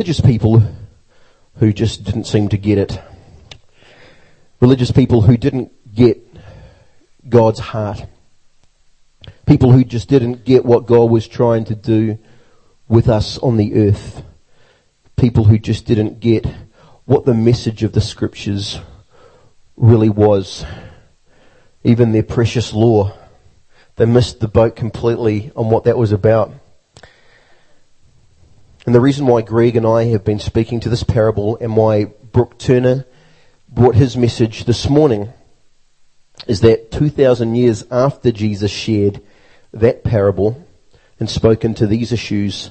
religious people who just didn't seem to get it. Religious people who didn't get God's heart. People who just didn't get what God was trying to do with us on the earth. People who just didn't get what the message of the scriptures really was. Even their precious law. They missed the boat completely on what that was about. And the reason why Greg and I have been speaking to this parable and why Brooke Turner brought his message this morning is that 2,000 years after Jesus shared that parable and spoken to these issues,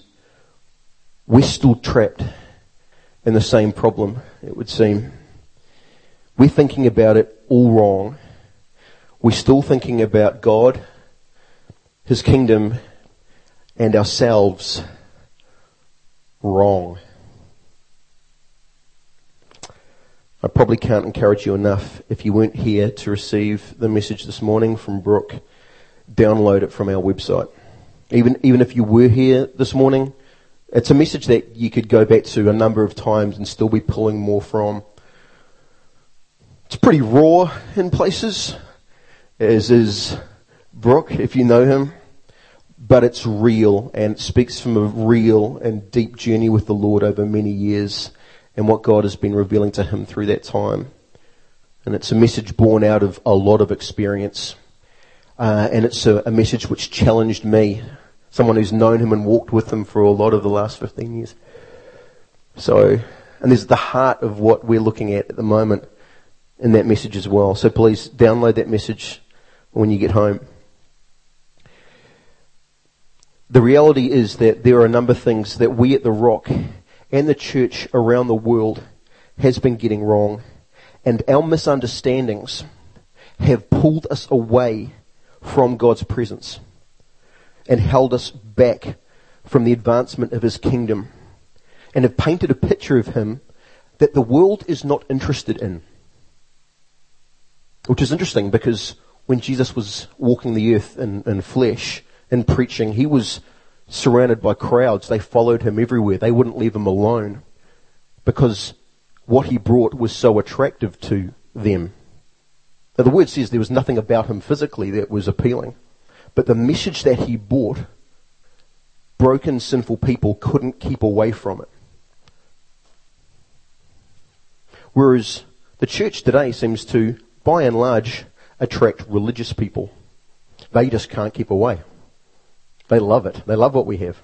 we're still trapped in the same problem, it would seem. We're thinking about it all wrong. We're still thinking about God, His kingdom, and ourselves wrong. I probably can't encourage you enough if you weren't here to receive the message this morning from Brooke, download it from our website. Even, even if you were here this morning, it's a message that you could go back to a number of times and still be pulling more from. It's pretty raw in places, as is Brooke, if you know him but it's real and it speaks from a real and deep journey with the Lord over many years and what God has been revealing to him through that time. And it's a message born out of a lot of experience. Uh, and it's a, a message which challenged me, someone who's known him and walked with him for a lot of the last 15 years. So, and there's the heart of what we're looking at at the moment in that message as well. So please download that message when you get home the reality is that there are a number of things that we at the Rock and the church around the world has been getting wrong. And our misunderstandings have pulled us away from God's presence and held us back from the advancement of His kingdom and have painted a picture of Him that the world is not interested in. Which is interesting because when Jesus was walking the earth in, in flesh, in preaching. He was surrounded by crowds. They followed him everywhere. They wouldn't leave him alone because what he brought was so attractive to them. Now the word says there was nothing about him physically that was appealing, but the message that he brought, broken, sinful people couldn't keep away from it. Whereas the church today seems to, by and large, attract religious people. They just can't keep away. They love it. They love what we have.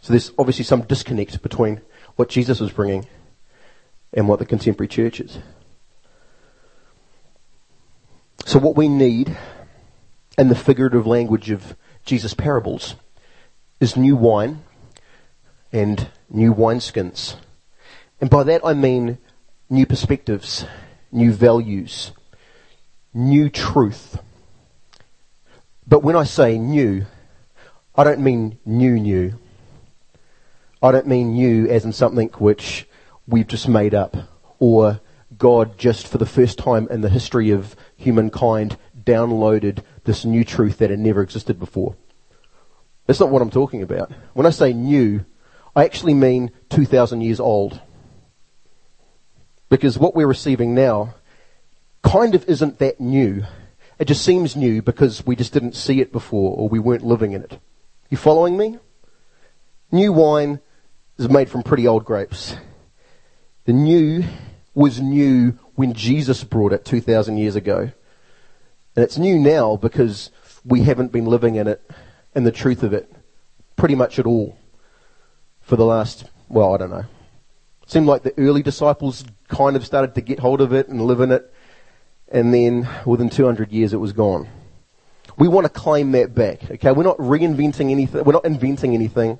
So there's obviously some disconnect between what Jesus was bringing and what the contemporary church is. So what we need in the figurative language of Jesus' parables is new wine and new wineskins. And by that I mean new perspectives, new values, new truth. But when I say new, I don't mean new new. I don't mean new as in something which we've just made up or God just for the first time in the history of humankind downloaded this new truth that had never existed before. That's not what I'm talking about. When I say new, I actually mean 2,000 years old. Because what we're receiving now kind of isn't that new. It just seems new because we just didn't see it before or we weren't living in it. You following me? New wine is made from pretty old grapes. The new was new when Jesus brought it 2,000 years ago. And it's new now because we haven't been living in it and the truth of it pretty much at all for the last, well, I don't know. It seemed like the early disciples kind of started to get hold of it and live in it and then within 200 years it was gone. We want to claim that back, okay? We're not reinventing anything, we're not inventing anything.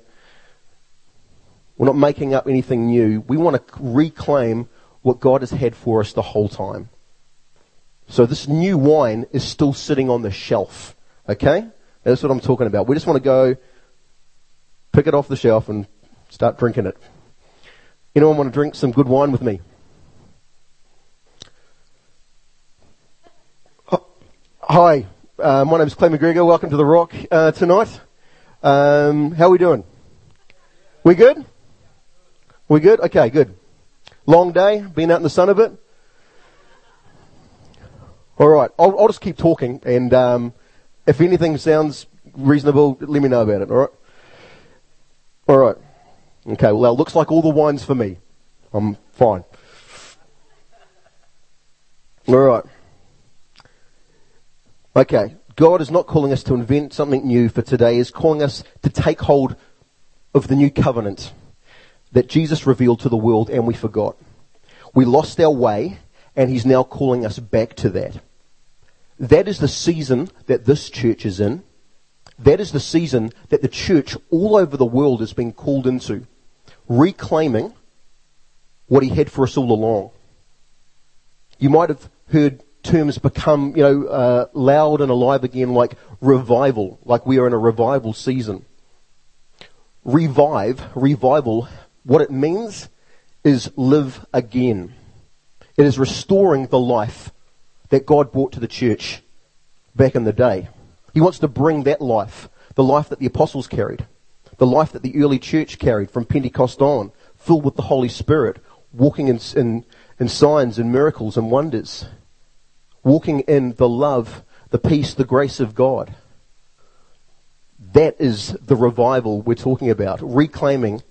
We're not making up anything new. We want to reclaim what God has had for us the whole time. So this new wine is still sitting on the shelf, okay? That's what I'm talking about. We just want to go pick it off the shelf and start drinking it. Anyone want to drink some good wine with me? Hi, uh, my name is Clay McGregor. Welcome to the Rock uh, tonight. Um, how are we doing? We good? We good? Okay, good. Long day, been out in the sun a bit? Alright, I'll, I'll, just keep talking and um, if anything sounds reasonable, let me know about it, alright? Alright. Okay, well, that looks like all the wine's for me. I'm fine. Alright. Okay, God is not calling us to invent something new for today. He's calling us to take hold of the new covenant that Jesus revealed to the world and we forgot. We lost our way and He's now calling us back to that. That is the season that this church is in. That is the season that the church all over the world has been called into. Reclaiming what he had for us all along. You might have heard terms become, you know, uh, loud and alive again like revival, like we are in a revival season. Revive, revival, what it means is live again. It is restoring the life that God brought to the church back in the day. He wants to bring that life, the life that the apostles carried, the life that the early church carried from Pentecost on, filled with the Holy Spirit, walking in, in, in signs and miracles and wonders, walking in the love, the peace, the grace of God. That is the revival we're talking about, reclaiming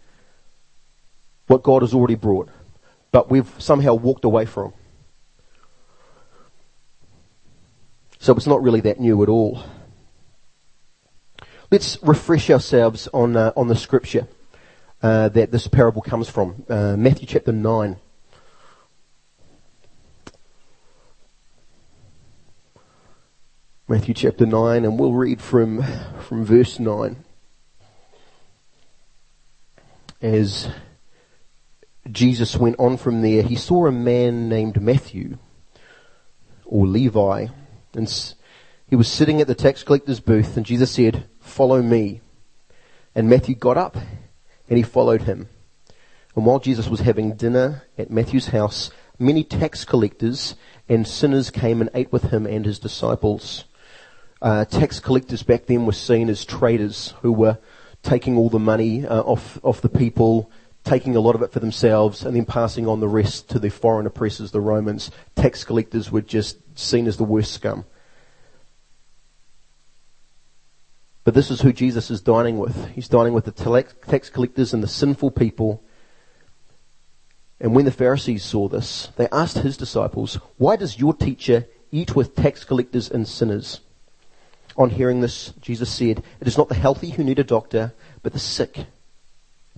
what God has already brought, but we've somehow walked away from. So it's not really that new at all. Let's refresh ourselves on, uh, on the scripture uh, that this parable comes from. Uh, Matthew chapter 9. Matthew chapter 9, and we'll read from, from verse 9. As Jesus went on from there, he saw a man named Matthew, or Levi, and he was sitting at the tax collector's booth, and Jesus said, Follow me. And Matthew got up, and he followed him. And while Jesus was having dinner at Matthew's house, many tax collectors and sinners came and ate with him and his disciples. Uh, tax collectors back then were seen as traders who were taking all the money uh, off off the people, taking a lot of it for themselves, and then passing on the rest to the foreign oppressors, the Romans. Tax collectors were just seen as the worst scum. But this is who Jesus is dining with. He's dining with the tax collectors and the sinful people. And when the Pharisees saw this, they asked his disciples, Why does your teacher eat with tax collectors and sinners? On hearing this, Jesus said, It is not the healthy who need a doctor, but the sick.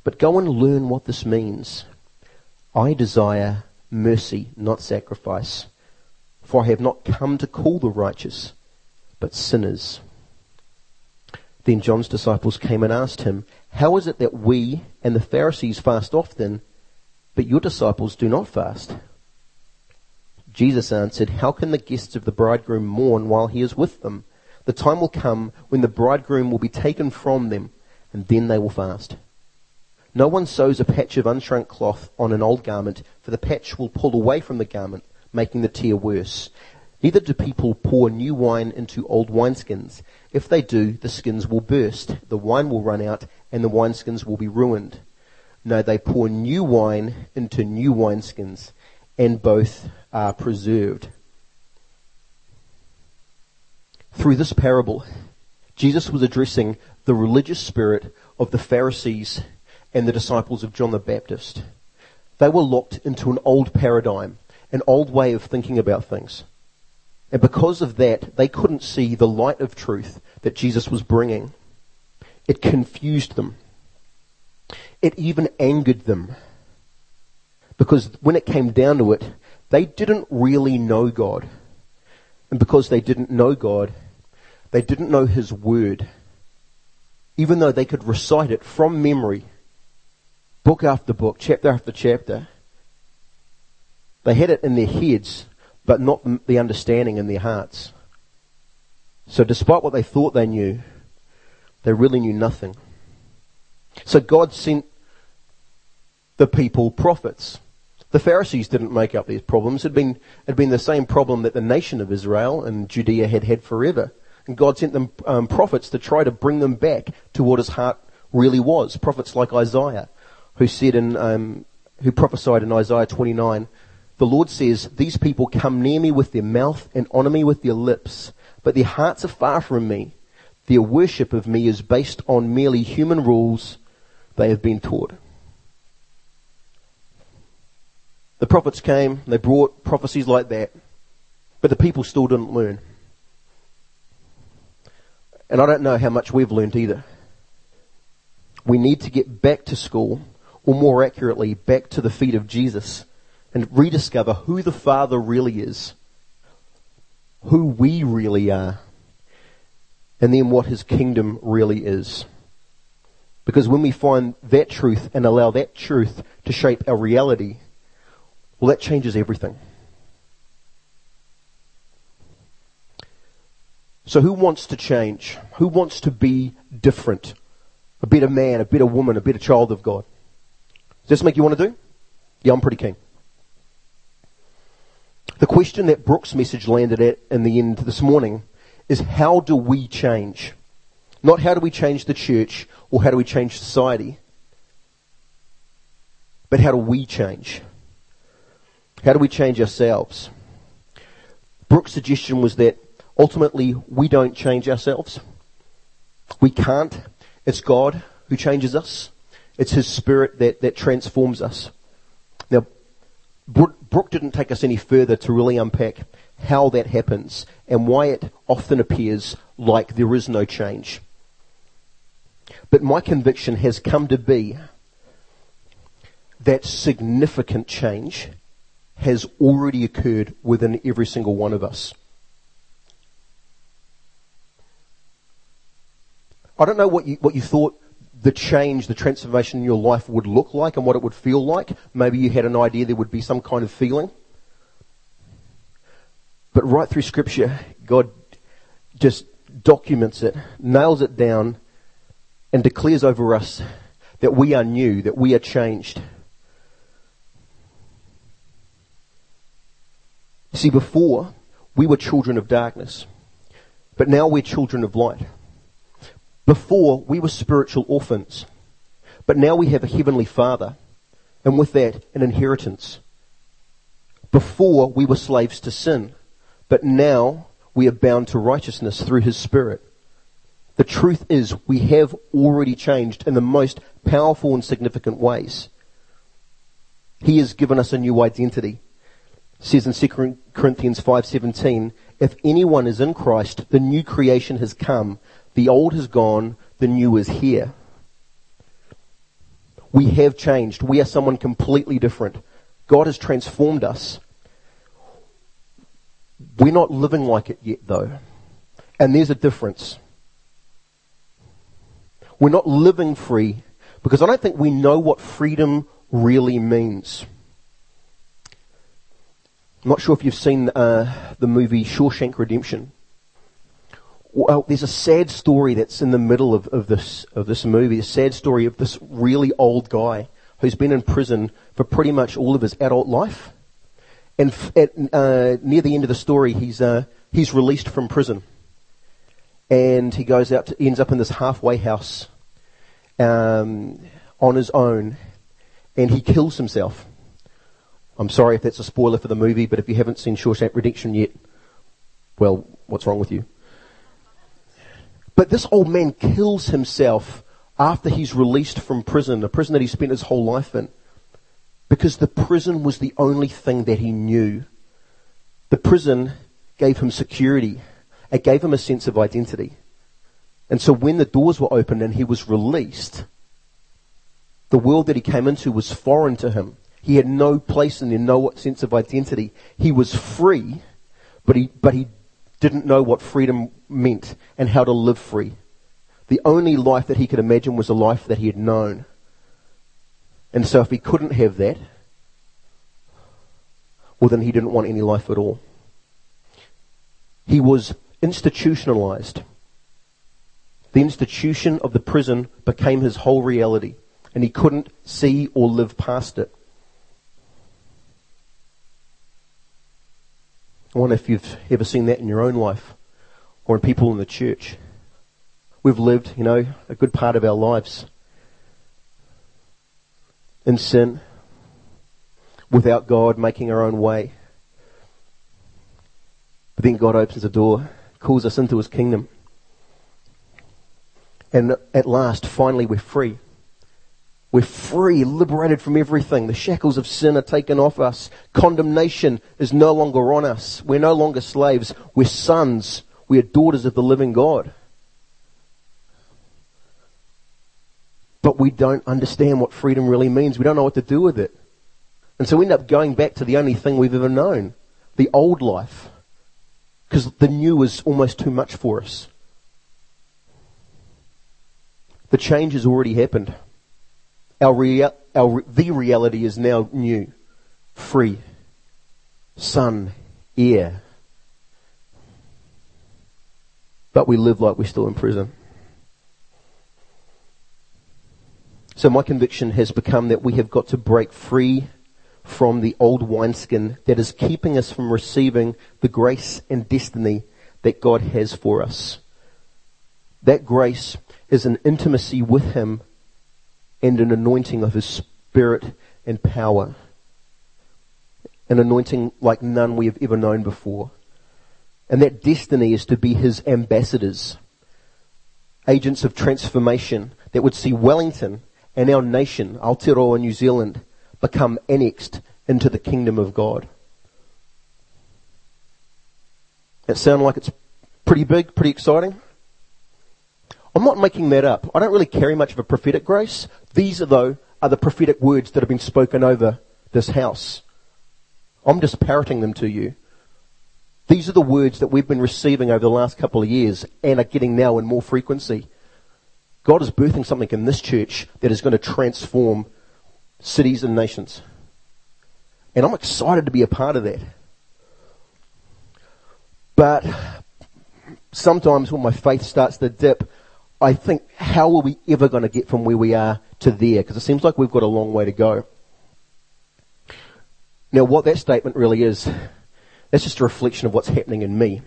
But go and learn what this means. I desire mercy, not sacrifice. For I have not come to call the righteous, but sinners. Then John's disciples came and asked him, How is it that we and the Pharisees fast often, but your disciples do not fast? Jesus answered, How can the guests of the bridegroom mourn while he is with them? The time will come when the bridegroom will be taken from them, and then they will fast. No one sews a patch of unshrunk cloth on an old garment, for the patch will pull away from the garment making the tear worse. Neither do people pour new wine into old wineskins. If they do, the skins will burst, the wine will run out, and the wineskins will be ruined. No, they pour new wine into new wineskins, and both are preserved. Through this parable, Jesus was addressing the religious spirit of the Pharisees and the disciples of John the Baptist. They were locked into an old paradigm an old way of thinking about things. And because of that, they couldn't see the light of truth that Jesus was bringing. It confused them. It even angered them. Because when it came down to it, they didn't really know God. And because they didn't know God, they didn't know His Word. Even though they could recite it from memory, book after book, chapter after chapter, they had it in their heads, but not the understanding in their hearts. So despite what they thought they knew, they really knew nothing. So God sent the people prophets. The Pharisees didn't make up these problems. It had been, it had been the same problem that the nation of Israel and Judea had had forever. And God sent them um, prophets to try to bring them back to what his heart really was. Prophets like Isaiah, who said in, um, who prophesied in Isaiah 29, the Lord says, These people come near me with their mouth and honor me with their lips, but their hearts are far from me. Their worship of me is based on merely human rules they have been taught. The prophets came, they brought prophecies like that, but the people still didn't learn. And I don't know how much we've learned either. We need to get back to school, or more accurately, back to the feet of Jesus and rediscover who the Father really is, who we really are, and then what His kingdom really is. Because when we find that truth and allow that truth to shape our reality, well, that changes everything. So who wants to change? Who wants to be different? A better man, a better woman, a better child of God? Does this make you want to do? Yeah, I'm pretty keen. The question that Brooke's message landed at in the end this morning is how do we change? Not how do we change the church or how do we change society, but how do we change? How do we change ourselves? Brooke's suggestion was that ultimately we don't change ourselves. We can't. It's God who changes us. It's His Spirit that, that transforms us. Now, Brooke didn't take us any further to really unpack how that happens and why it often appears like there is no change. But my conviction has come to be that significant change has already occurred within every single one of us. I don't know what you, what you thought the change, the transformation in your life would look like and what it would feel like. Maybe you had an idea there would be some kind of feeling. But right through scripture, God just documents it, nails it down, and declares over us that we are new, that we are changed. See, before, we were children of darkness, but now we're children of light. Before, we were spiritual orphans, but now we have a heavenly Father, and with that, an inheritance. Before, we were slaves to sin, but now we are bound to righteousness through His Spirit. The truth is, we have already changed in the most powerful and significant ways. He has given us a new identity says in 2 Corinthians 5:17, if anyone is in Christ, the new creation has come, the old has gone, the new is here. We have changed. We are someone completely different. God has transformed us. We're not living like it yet though. And there's a difference. We're not living free because I don't think we know what freedom really means. I'm not sure if you've seen uh, the movie Shawshank Redemption. Well, there's a sad story that's in the middle of, of this of this movie. A sad story of this really old guy who's been in prison for pretty much all of his adult life, and f- at, uh, near the end of the story, he's uh, he's released from prison, and he goes out to ends up in this halfway house um, on his own, and he kills himself I'm sorry if that's a spoiler for the movie, but if you haven't seen Shawshank Redemption yet, well, what's wrong with you? But this old man kills himself after he's released from prison, a prison that he spent his whole life in, because the prison was the only thing that he knew. The prison gave him security. It gave him a sense of identity. And so when the doors were opened and he was released, the world that he came into was foreign to him. He had no place in there, no sense of identity. He was free, but he, but he didn't know what freedom meant and how to live free. The only life that he could imagine was a life that he had known. And so if he couldn't have that, well then he didn't want any life at all. He was institutionalized. The institution of the prison became his whole reality, and he couldn't see or live past it. wonder if you've ever seen that in your own life or in people in the church. We've lived, you know, a good part of our lives in sin, without God, making our own way. But then God opens the door, calls us into His kingdom. And at last, finally, we're free. We're free, liberated from everything. The shackles of sin are taken off us. Condemnation is no longer on us. We're no longer slaves. We're sons. We are daughters of the living God. But we don't understand what freedom really means. We don't know what to do with it. And so we end up going back to the only thing we've ever known. The old life. Because the new is almost too much for us. The change has already happened. Our, rea- our the reality is now new, free, son, heir. But we live like we're still in prison. So my conviction has become that we have got to break free from the old wineskin that is keeping us from receiving the grace and destiny that God has for us. That grace is an intimacy with Him and an anointing of His Spirit and power. An anointing like none we have ever known before. And that destiny is to be His ambassadors, agents of transformation that would see Wellington and our nation, Aotearoa New Zealand, become annexed into the kingdom of God. It sounds like it's pretty big, pretty exciting. I'm not making that up. I don't really carry much of a prophetic grace. These, are, though, are the prophetic words that have been spoken over this house. I'm just parroting them to you. These are the words that we've been receiving over the last couple of years and are getting now in more frequency. God is birthing something in this church that is going to transform cities and nations. And I'm excited to be a part of that. But sometimes when my faith starts to dip, I think, how are we ever going to get from where we are to there? Because it seems like we've got a long way to go. Now, what that statement really is, that's just a reflection of what's happening in me.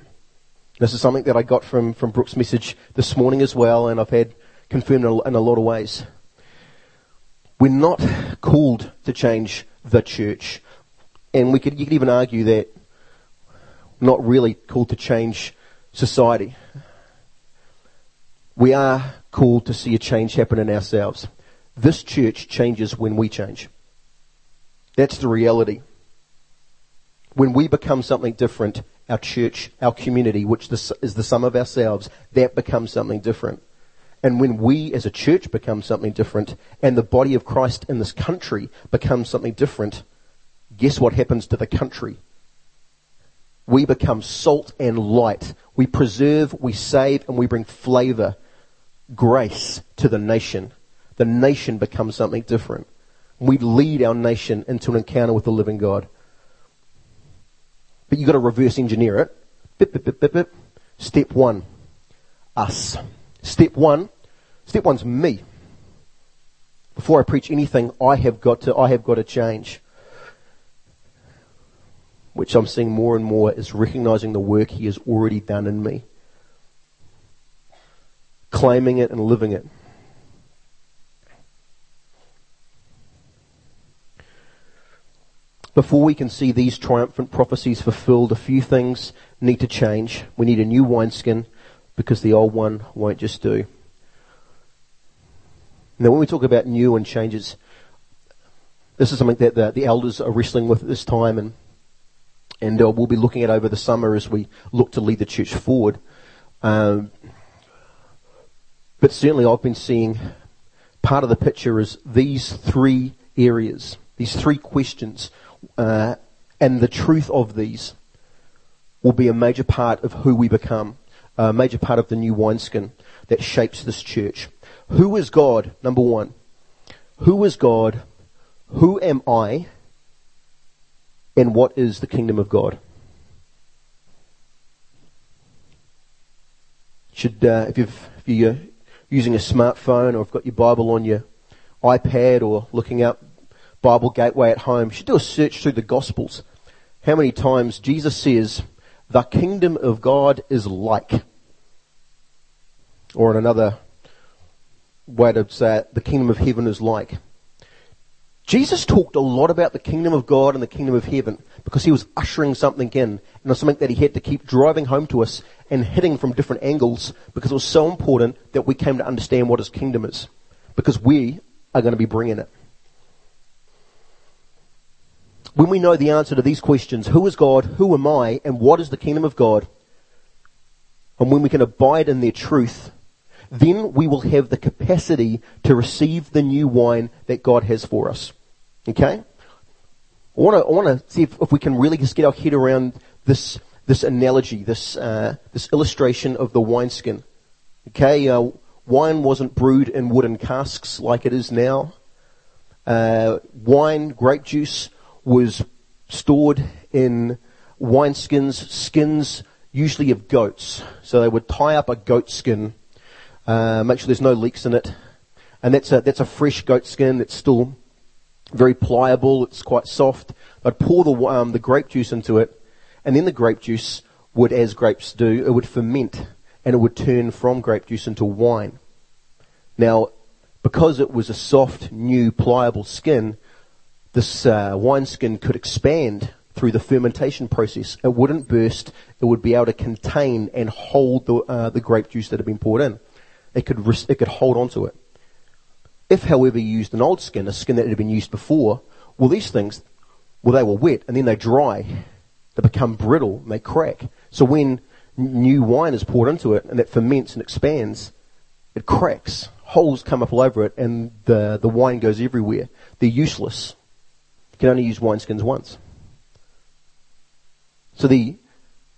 This is something that I got from, from Brooke's message this morning as well, and I've had confirmed in a, lot of ways. We're not called to change the church. And we could, you could even argue that not really called to change society we are called to see a change happen in ourselves. This church changes when we change. That's the reality. When we become something different, our church, our community, which is the sum of ourselves, that becomes something different. And when we as a church become something different, and the body of Christ in this country becomes something different, guess what happens to the country? We become salt and light. We preserve, we save, and we bring flavor grace to the nation, the nation becomes something different. We lead our nation into an encounter with the living God. But you've got to reverse engineer it. Bip, bip, bip, bip, Step one, us. Step one, step one's me. Before I preach anything, I have got to, I have got to change. Which I'm seeing more and more is recognizing the work He has already done in me claiming it and living it. Before we can see these triumphant prophecies fulfilled, a few things need to change. We need a new wineskin because the old one won't just do. Now, when we talk about new and changes, this is something that the, the elders are wrestling with at this time, and and uh, we'll be looking at over the summer as we look to lead the church forward. Um, but certainly I've been seeing part of the picture is these three areas, these three questions, uh, and the truth of these will be a major part of who we become, a major part of the new wineskin that shapes this church. Who is God? Number one. Who is God? Who am I? And what is the kingdom of God? Should, uh, if you've, if you using a smartphone or have got your Bible on your iPad or looking up Bible Gateway at home, you should do a search through the Gospels. How many times Jesus says, the kingdom of God is like. Or in another way to say it, the kingdom of heaven is like. Jesus talked a lot about the kingdom of God and the kingdom of heaven because he was ushering something in and it was something that he had to keep driving home to us and hitting from different angles because it was so important that we came to understand what his kingdom is because we are going to be bringing it. When we know the answer to these questions, who is God, who am I, and what is the kingdom of God, and when we can abide in their truth, then we will have the capacity to receive the new wine that God has for us. Okay? I want to, I see if, if we can really just get our head around this, this analogy, this, uh, this illustration of the wineskin. Okay, uh, wine wasn't brewed in wooden casks like it is now. Uh, wine, grape juice, was stored in wineskins, skins usually of goats. So they would tie up a goat skin, uh, make sure there's no leaks in it, and that's a that's a fresh goat skin that's still very pliable. It's quite soft. I'd pour the um, the grape juice into it, and then the grape juice would, as grapes do, it would ferment and it would turn from grape juice into wine. Now, because it was a soft, new, pliable skin, this uh, wineskin could expand through the fermentation process. It wouldn't burst. It would be able to contain and hold the, uh, the grape juice that had been poured in. It could, it could hold onto it. If, however, you used an old skin, a skin that had been used before, well, these things, well, they were wet and then they dry. They become brittle and they crack. So when new wine is poured into it and it ferments and expands, it cracks. Holes come up all over it and the, the wine goes everywhere. They're useless You can only use wineskins once. So the,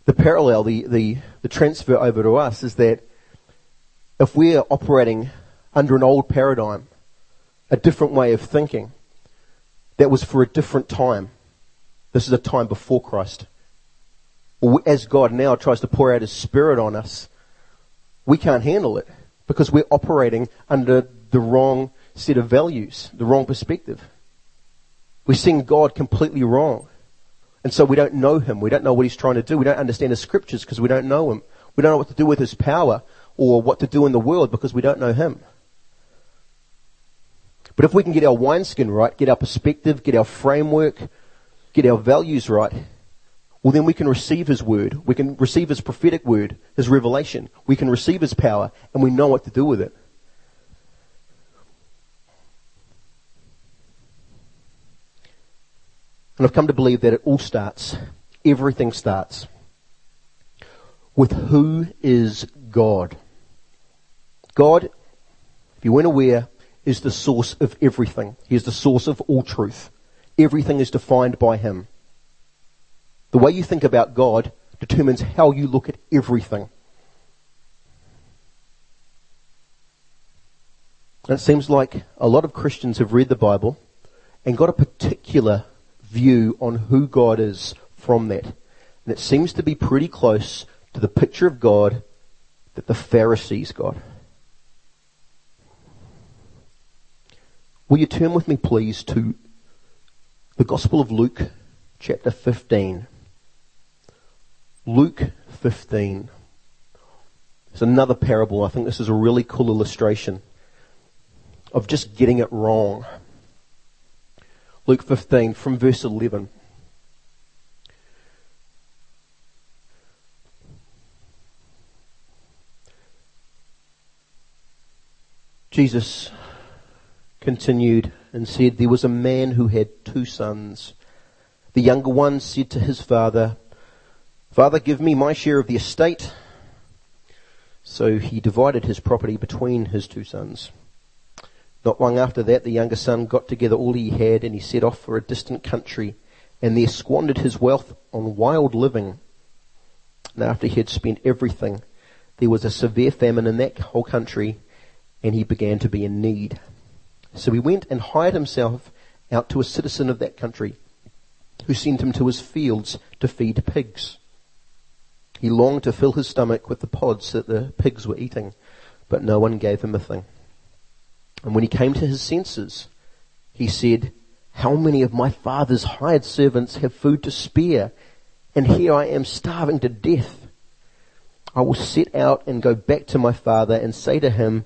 the parallel, the, the, the transfer over to us is that if we're operating under an old paradigm, a different way of thinking, that was for a different time. This is a time before Christ. As God now tries to pour out His Spirit on us, we can't handle it because we're operating under the wrong set of values, the wrong perspective. We're seeing God completely wrong. And so we don't know Him. We don't know what He's trying to do. We don't understand the scriptures because we don't know Him. We don't know what to do with His power or what to do in the world because we don't know Him. But if we can get our wineskin right, get our perspective, get our framework, get our values right, well then we can receive His word. We can receive His prophetic word, His revelation. We can receive His power and we know what to do with it. And I've come to believe that it all starts, everything starts with who is God. God, if you weren't aware, is the source of everything. He is the source of all truth. Everything is defined by Him. The way you think about God determines how you look at everything. And it seems like a lot of Christians have read the Bible and got a particular view on who God is from that. And it seems to be pretty close to the picture of God that the Pharisees got. Will you turn with me, please, to the Gospel of Luke, chapter 15. Luke 15. It's another parable. I think this is a really cool illustration of just getting it wrong. Luke 15 from verse 11. Jesus continued and said, There was a man who had two sons. The younger one said to his father, Father, give me my share of the estate. So he divided his property between his two sons. Not long after that, the younger son got together all he had and he set off for a distant country and there squandered his wealth on wild living. And after he had spent everything, there was a severe famine in that whole country and he began to be in need. So he went and hired himself out to a citizen of that country who sent him to his fields to feed pigs. He longed to fill his stomach with the pods that the pigs were eating, but no one gave him a thing. And when he came to his senses, he said, How many of my father's hired servants have food to spare? And here I am starving to death. I will set out and go back to my father and say to him,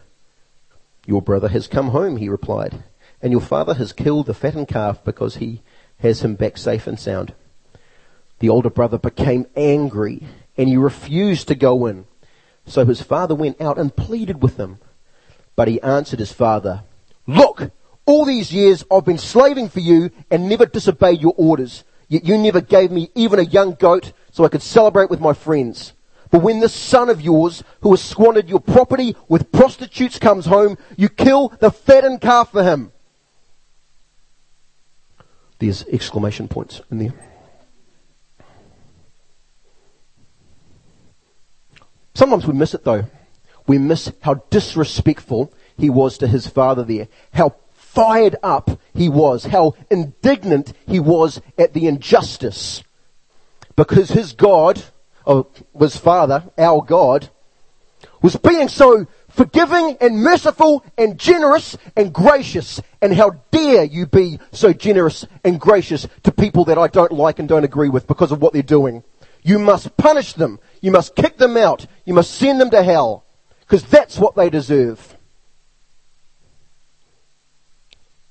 Your brother has come home, he replied, and your father has killed the fattened calf because he has him back safe and sound. The older brother became angry and he refused to go in. So his father went out and pleaded with him. But he answered his father, Look, all these years I've been slaving for you and never disobeyed your orders. Yet you never gave me even a young goat so I could celebrate with my friends. But when this son of yours, who has squandered your property with prostitutes, comes home, you kill the fattened calf for him. There's exclamation points in there. Sometimes we miss it though. We miss how disrespectful he was to his father there. How fired up he was, how indignant he was at the injustice. Because his God, his father, our God, was being so forgiving and merciful and generous and gracious. And how dare you be so generous and gracious to people that I don't like and don't agree with because of what they're doing. You must punish them. You must kick them out. You must send them to hell. Because that's what they deserve.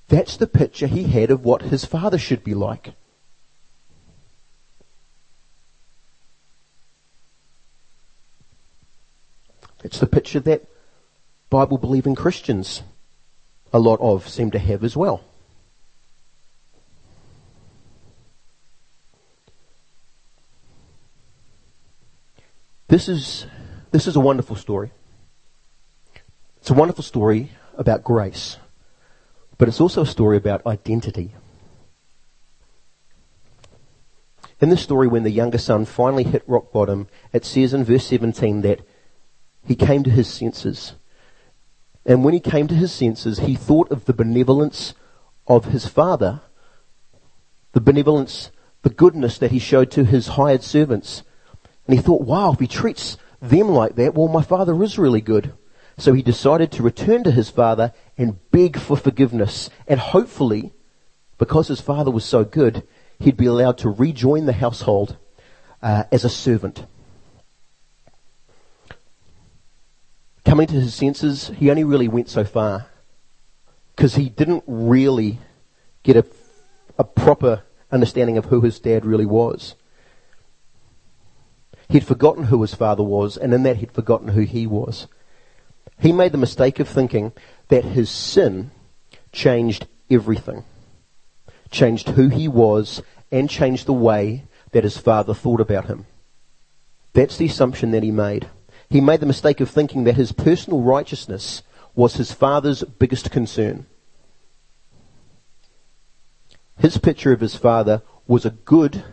That's the picture he had of what his father should be like. It's the picture that Bible believing Christians, a lot of, seem to have as well. This is, this is a wonderful story. It's a wonderful story about grace. But it's also a story about identity. In this story, when the younger son finally hit rock bottom, it says in verse 17 that he came to his senses. And when he came to his senses, he thought of the benevolence of his father, the benevolence, the goodness that he showed to his hired servants. And he thought, wow, if he treats them like that, well, my father is really good. So he decided to return to his father and beg for forgiveness. And hopefully, because his father was so good, he'd be allowed to rejoin the household uh, as a servant. Coming to his senses, he only really went so far because he didn't really get a, a proper understanding of who his dad really was. He'd forgotten who his father was, and in that he'd forgotten who he was. He made the mistake of thinking that his sin changed everything. Changed who he was and changed the way that his father thought about him. That's the assumption that he made. He made the mistake of thinking that his personal righteousness was his father's biggest concern. His picture of his father was a good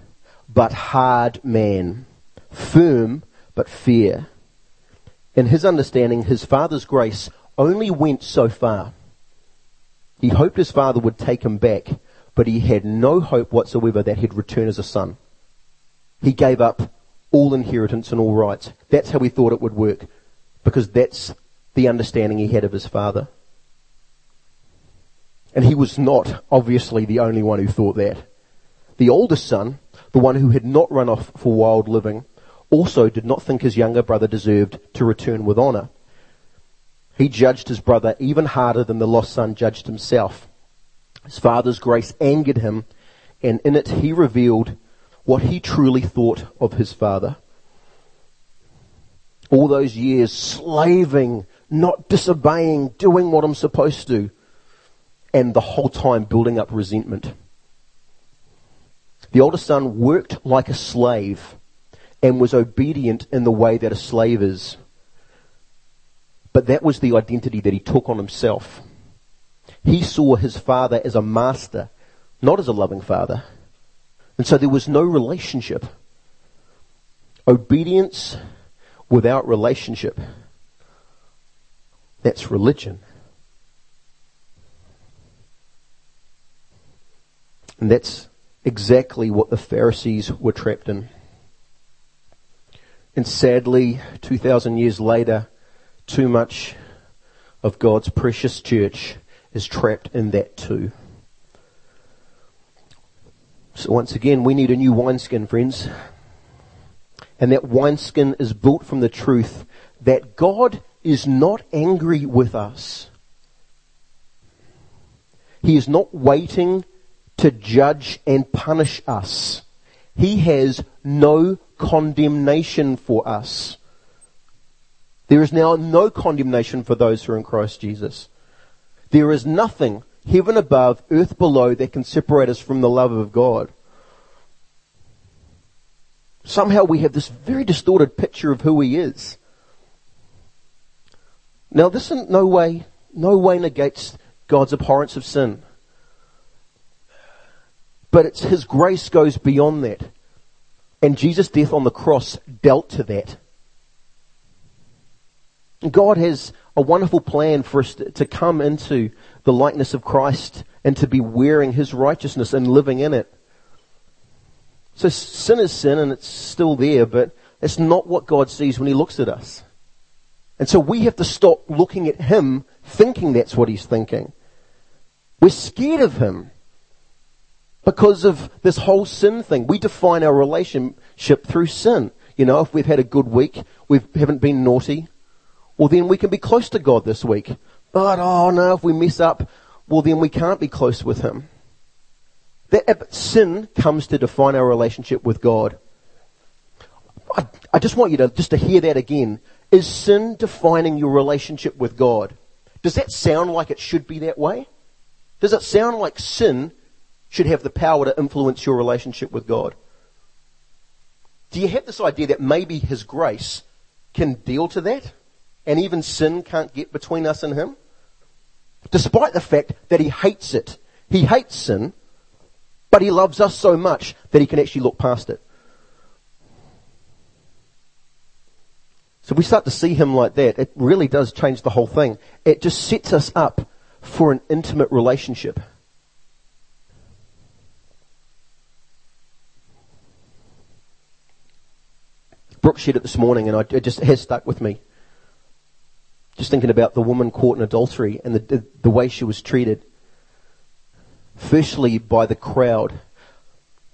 but hard man, firm but fair in his understanding, his father's grace only went so far. He hoped his father would take him back, but he had no hope whatsoever that he'd return as a son. He gave up all inheritance and all rights. That's how he thought it would work, because that's the understanding he had of his father. And he was not, obviously, the only one who thought that. The oldest son, the one who had not run off for wild living, also did not think his younger brother deserved to return with honor. He judged his brother even harder than the lost son judged himself. His father's grace angered him, and in it he revealed what he truly thought of his father. All those years slaving, not disobeying, doing what I'm supposed to. and the whole time building up resentment. The older son worked like a slave and was obedient in the way that a slave is. But that was the identity that he took on himself. He saw his father as a master, not as a loving father. And so there was no relationship. Obedience without relationship. That's religion. And that's exactly what the Pharisees were trapped in. And sadly, 2,000 years later, too much of God's precious church is trapped in that too. So once again, we need a new wineskin, friends. And that wineskin is built from the truth that God is not angry with us. He is not waiting to judge and punish us. He has no condemnation for us. There is now no condemnation for those who are in Christ Jesus. There is nothing, heaven above, earth below, that can separate us from the love of God. Somehow we have this very distorted picture of who He is. Now this in no way, no way negates God's abhorrence of sin. But it's His grace goes beyond that. And Jesus' death on the cross dealt to that. God has a wonderful plan for us to come into the likeness of Christ and to be wearing His righteousness and living in it. So sin is sin and it's still there, but it's not what God sees when He looks at us. And so we have to stop looking at Him thinking that's what He's thinking. We're scared of Him because of this whole sin thing. We define our relationship through sin. You know, if we've had a good week, we haven't been naughty, well then we can be close to God this week. But oh no, if we mess up, well then we can't be close with Him. That sin comes to define our relationship with God. I, I just want you to just to hear that again. Is sin defining your relationship with God? Does that sound like it should be that way? Does it sound like sin should have the power to influence your relationship with God. Do you have this idea that maybe His grace can deal to that? And even sin can't get between us and Him? Despite the fact that He hates it. He hates sin, but He loves us so much that He can actually look past it. So we start to see Him like that. It really does change the whole thing. It just sets us up for an intimate relationship. Brooke shared it this morning, and I, it just has stuck with me. Just thinking about the woman caught in adultery and the, the, way she was treated. Firstly, by the crowd,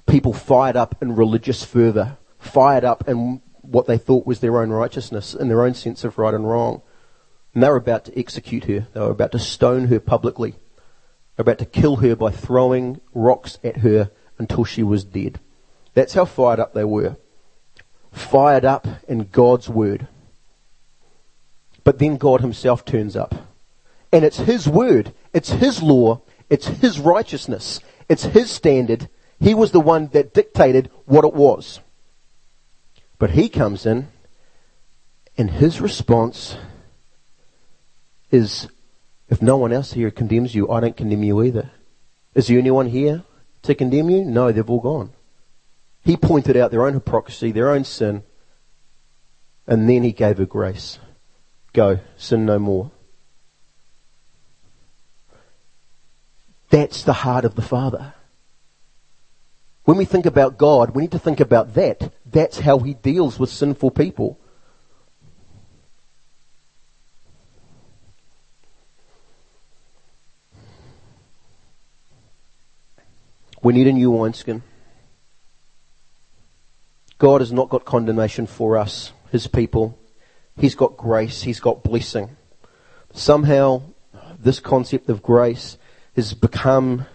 people fired up in religious fervor, fired up in what they thought was their own righteousness and their own sense of right and wrong. And they were about to execute her. They were about to stone her publicly. They were about to kill her by throwing rocks at her until she was dead. That's how fired up they were fired up in God's word. But then God himself turns up. And it's his word, it's his law, it's his righteousness, it's his standard. He was the one that dictated what it was. But he comes in, and his response is if no one else here condemns you, I don't condemn you either. Is there anyone here to condemn you? No, they've all gone. He pointed out their own hypocrisy, their own sin, and then he gave her grace. Go, sin no more. That's the heart of the Father. When we think about God, we need to think about that. That's how he deals with sinful people. We need a new wineskin. God has not got condemnation for us, His people. He's got grace. He's got blessing. Somehow, this concept of grace has become,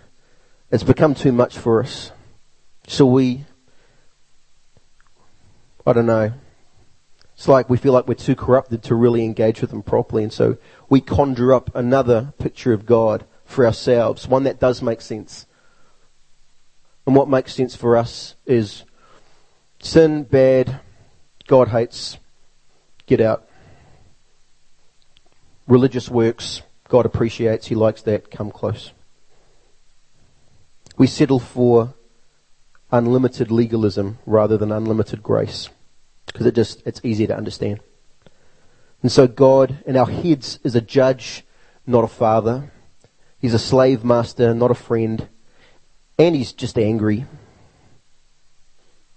it's become too much for us. So we, I don't know, it's like we feel like we're too corrupted to really engage with Him properly. And so we conjure up another picture of God for ourselves, one that does make sense. And what makes sense for us is sin, bad, God hates, get out. Religious works, God appreciates, He likes that, come close. We settle for unlimited legalism rather than unlimited grace because it just, it's easier to understand. And so God in our heads is a judge, not a father. He's a slave master, not a friend. And he's just angry.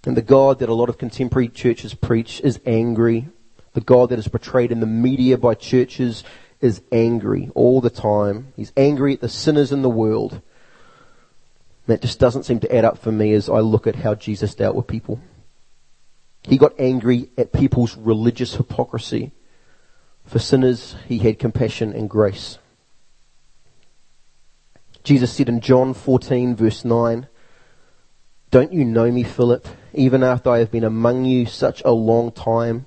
And the God that a lot of contemporary churches preach is angry. The God that is portrayed in the media by churches is angry all the time. He's angry at the sinners in the world. That just doesn't seem to add up for me as I look at how Jesus dealt with people. He got angry at people's religious hypocrisy. For sinners, he had compassion and grace. Jesus said in John 14 verse 9, Don't you know me, Philip, even after I have been among you such a long time?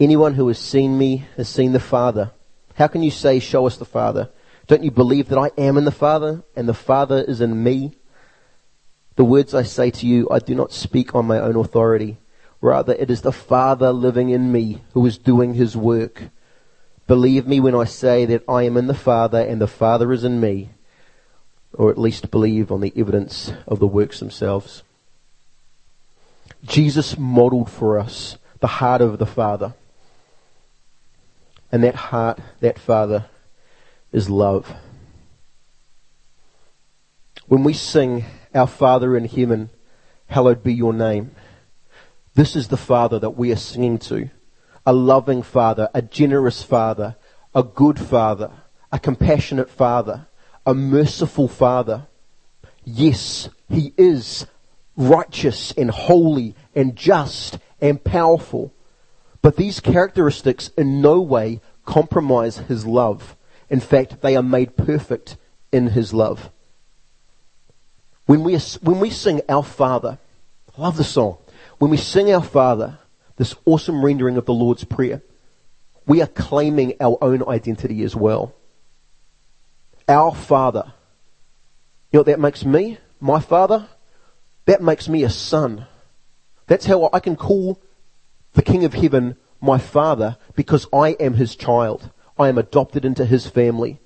Anyone who has seen me has seen the Father. How can you say, show us the Father? Don't you believe that I am in the Father and the Father is in me? The words I say to you, I do not speak on my own authority. Rather, it is the Father living in me who is doing his work. Believe me when I say that I am in the Father and the Father is in me, or at least believe on the evidence of the works themselves. Jesus modeled for us the heart of the Father. And that heart, that Father, is love. When we sing, Our Father in heaven, hallowed be your name, this is the Father that we are singing to. A loving Father, a generous Father, a good Father, a compassionate Father, a merciful Father. Yes, He is righteous and holy and just and powerful. But these characteristics in no way compromise his love. In fact, they are made perfect in his love. When we, when we sing Our Father, I love the song. When we sing Our Father, this awesome rendering of the Lord's Prayer, we are claiming our own identity as well. Our Father. You know what that makes me? My Father? That makes me a son. That's how I can call the King of Heaven my father because I am his child. I am adopted into his family.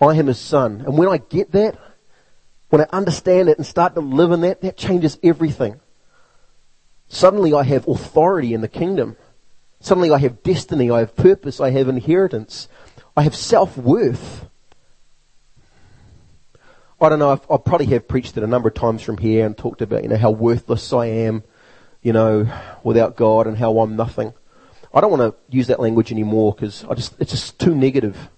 I am his son. And when I get that, when I understand it and start to live in that, that changes everything. Suddenly I have authority in the kingdom. Suddenly I have destiny, I have purpose, I have inheritance, I have self-worth. I don't know, I probably have preached it a number of times from here and talked about, you know, how worthless I am you know, without God and how I'm nothing. I don't want to use that language anymore because I just, it's just too negative.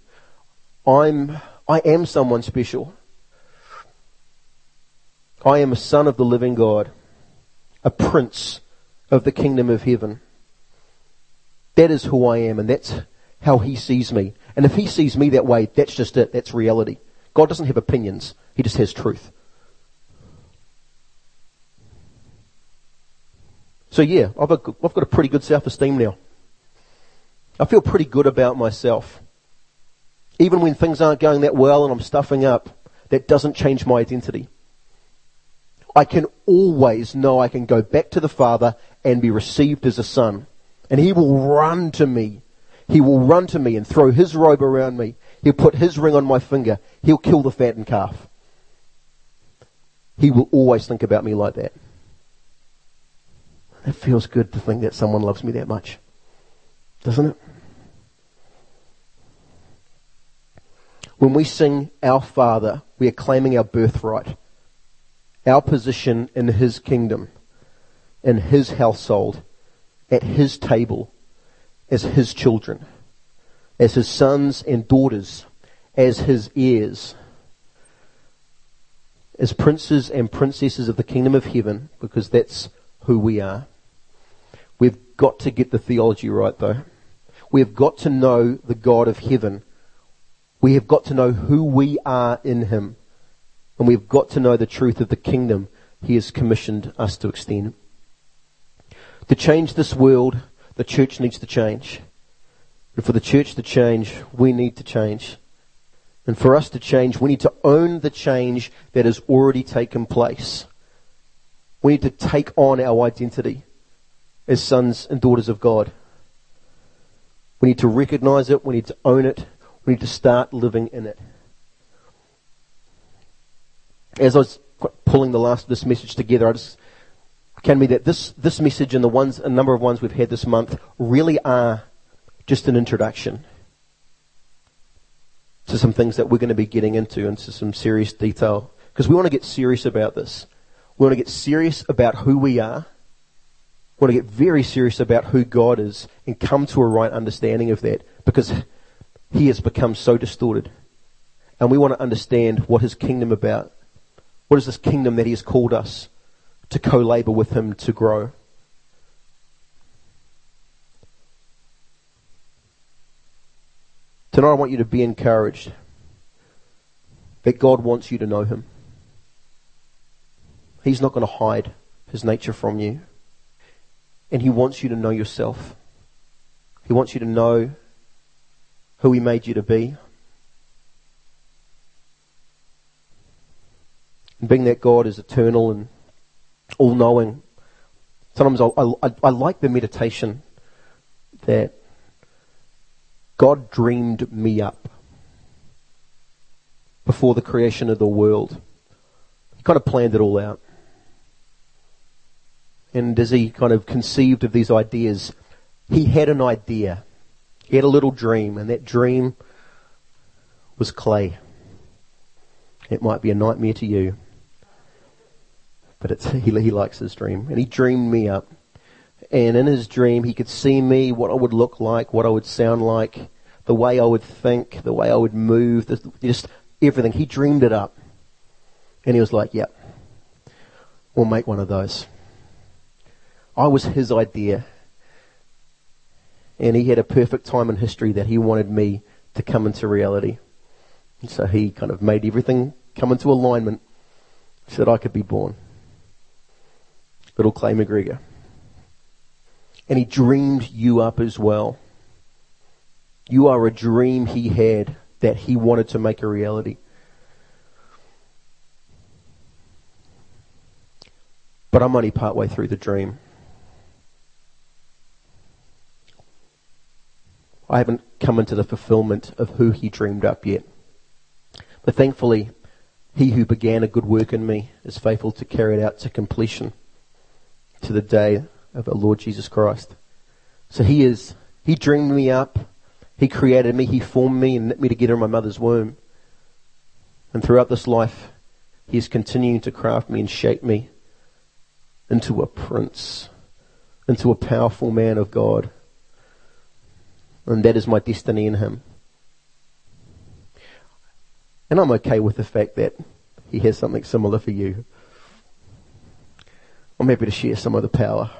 I'm, I am someone special. I am a son of the living God, a prince of the kingdom of heaven. That is who I am and that's how he sees me. And if he sees me that way, that's just it. That's reality. God doesn't have opinions. He just has truth. So yeah, I've got, I've got a pretty good self-esteem now. I feel pretty good about myself. Even when things aren't going that well and I'm stuffing up, that doesn't change my identity. I can always know I can go back to the Father and be received as a son. And He will run to me. He will run to me and throw His robe around me. He'll put His ring on my finger. He'll kill the fattened calf. He will always think about me like that. It feels good to think that someone loves me that much. Doesn't it? When we sing Our Father, we are claiming our birthright, our position in His kingdom, in His household, at His table, as His children, as His sons and daughters, as His heirs, as princes and princesses of the kingdom of heaven, because that's who we are. Got to get the theology right though. We have got to know the God of heaven. We have got to know who we are in Him. And we've got to know the truth of the kingdom He has commissioned us to extend. To change this world, the church needs to change. And for the church to change, we need to change. And for us to change, we need to own the change that has already taken place. We need to take on our identity as sons and daughters of God. We need to recognize it. We need to own it. We need to start living in it. As I was pulling the last of this message together, I just can be that this, this message and the ones, a number of ones we've had this month really are just an introduction to some things that we're going to be getting into, into some serious detail. Because we want to get serious about this. We want to get serious about who we are. Want to get very serious about who God is and come to a right understanding of that because He has become so distorted. And we want to understand what His kingdom about. What is this kingdom that He has called us to co-labor with Him to grow? Tonight I want you to be encouraged that God wants you to know Him. He's not going to hide His nature from you. And He wants you to know yourself. He wants you to know who He made you to be. And being that God is eternal and all knowing, sometimes I, I, I like the meditation that God dreamed me up before the creation of the world. He kind of planned it all out. And as he kind of conceived of these ideas, he had an idea. He had a little dream, and that dream was clay. It might be a nightmare to you, but it's, he, he likes his dream. And he dreamed me up. And in his dream, he could see me, what I would look like, what I would sound like, the way I would think, the way I would move, the, just everything. He dreamed it up. And he was like, yep, we'll make one of those. I was his idea. And he had a perfect time in history that he wanted me to come into reality. And so he kind of made everything come into alignment so that I could be born. Little Clay McGregor. And he dreamed you up as well. You are a dream he had that he wanted to make a reality. But I'm only partway through the dream. I haven't come into the fulfillment of who he dreamed up yet. But thankfully, he who began a good work in me is faithful to carry it out to completion to the day of our Lord Jesus Christ. So he is, he dreamed me up. He created me. He formed me and knit me together in my mother's womb. And throughout this life, he is continuing to craft me and shape me into a prince, into a powerful man of God. And that is my destiny in him. And I'm okay with the fact that he has something similar for you. I'm happy to share some of the power.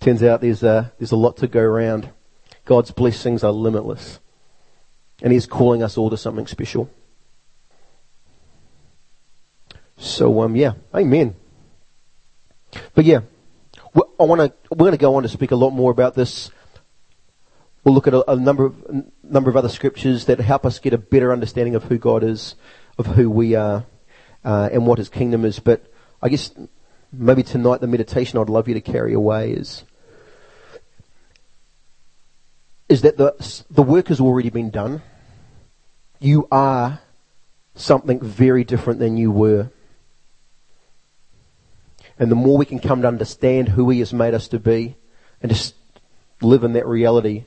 Turns out there's a, there's a lot to go around. God's blessings are limitless. And He's calling us all to something special. So, um, yeah, amen. But yeah, I want to, we're going to go on to speak a lot more about this We'll look at a, a number of a number of other scriptures that help us get a better understanding of who God is, of who we are, uh, and what His kingdom is. But I guess maybe tonight the meditation I'd love you to carry away is is that the the work has already been done. You are something very different than you were. And the more we can come to understand who He has made us to be and just live in that reality,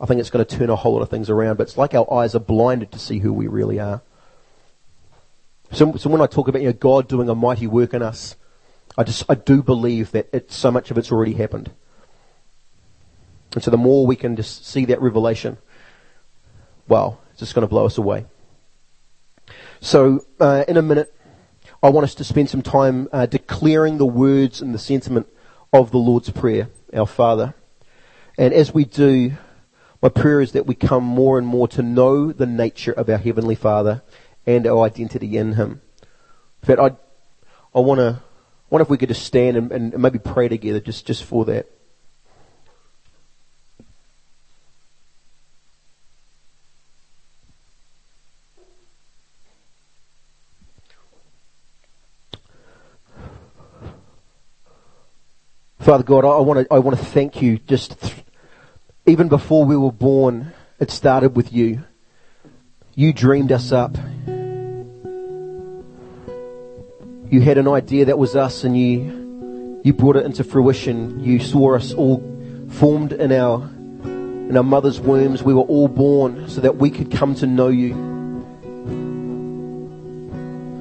I think it's going to turn a whole lot of things around, but it's like our eyes are blinded to see who we really are. So, so when I talk about you know, God doing a mighty work in us, I just I do believe that it, so much of it's already happened. And so the more we can just see that revelation, wow, it's just going to blow us away. So uh, in a minute, I want us to spend some time uh, declaring the words and the sentiment of the Lord's Prayer, our Father. And as we do, my prayer is that we come more and more to know the nature of our Heavenly Father and our identity in Him. In fact, I, I want to, wonder if we could just stand and, and maybe pray together just, just for that. Father God, I want to, I want to thank you just th- even before we were born, it started with you. You dreamed us up. You had an idea that was us and you, you brought it into fruition. You saw us all formed in our, in our mother's wombs. We were all born so that we could come to know you.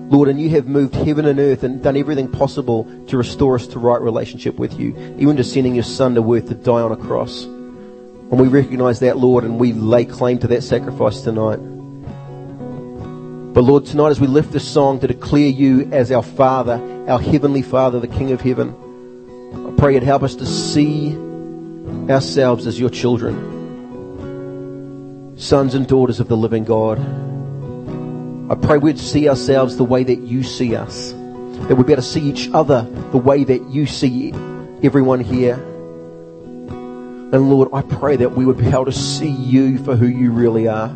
Lord, and you have moved heaven and earth and done everything possible to restore us to right relationship with you, even to sending your son to earth to die on a cross. And we recognize that, Lord, and we lay claim to that sacrifice tonight. But Lord, tonight as we lift this song to declare you as our Father, our Heavenly Father, the King of Heaven, I pray you'd help us to see ourselves as your children, sons and daughters of the living God. I pray we'd see ourselves the way that you see us, that we'd be able to see each other the way that you see everyone here. And Lord, I pray that we would be able to see you for who you really are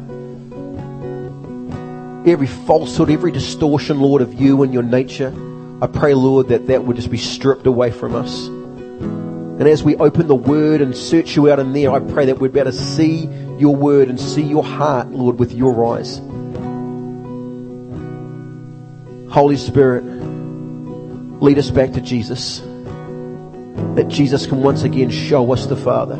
every falsehood, every distortion, Lord, of you and your nature. I pray, Lord, that that would just be stripped away from us. And as we open the Word and search you out in there, I pray that we'd be able to see your Word and see your heart, Lord, with your eyes. Holy Spirit, lead us back to Jesus. That Jesus can once again show us the Father.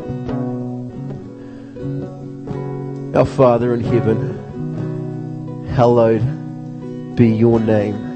Our Father in heaven hallowed be your name.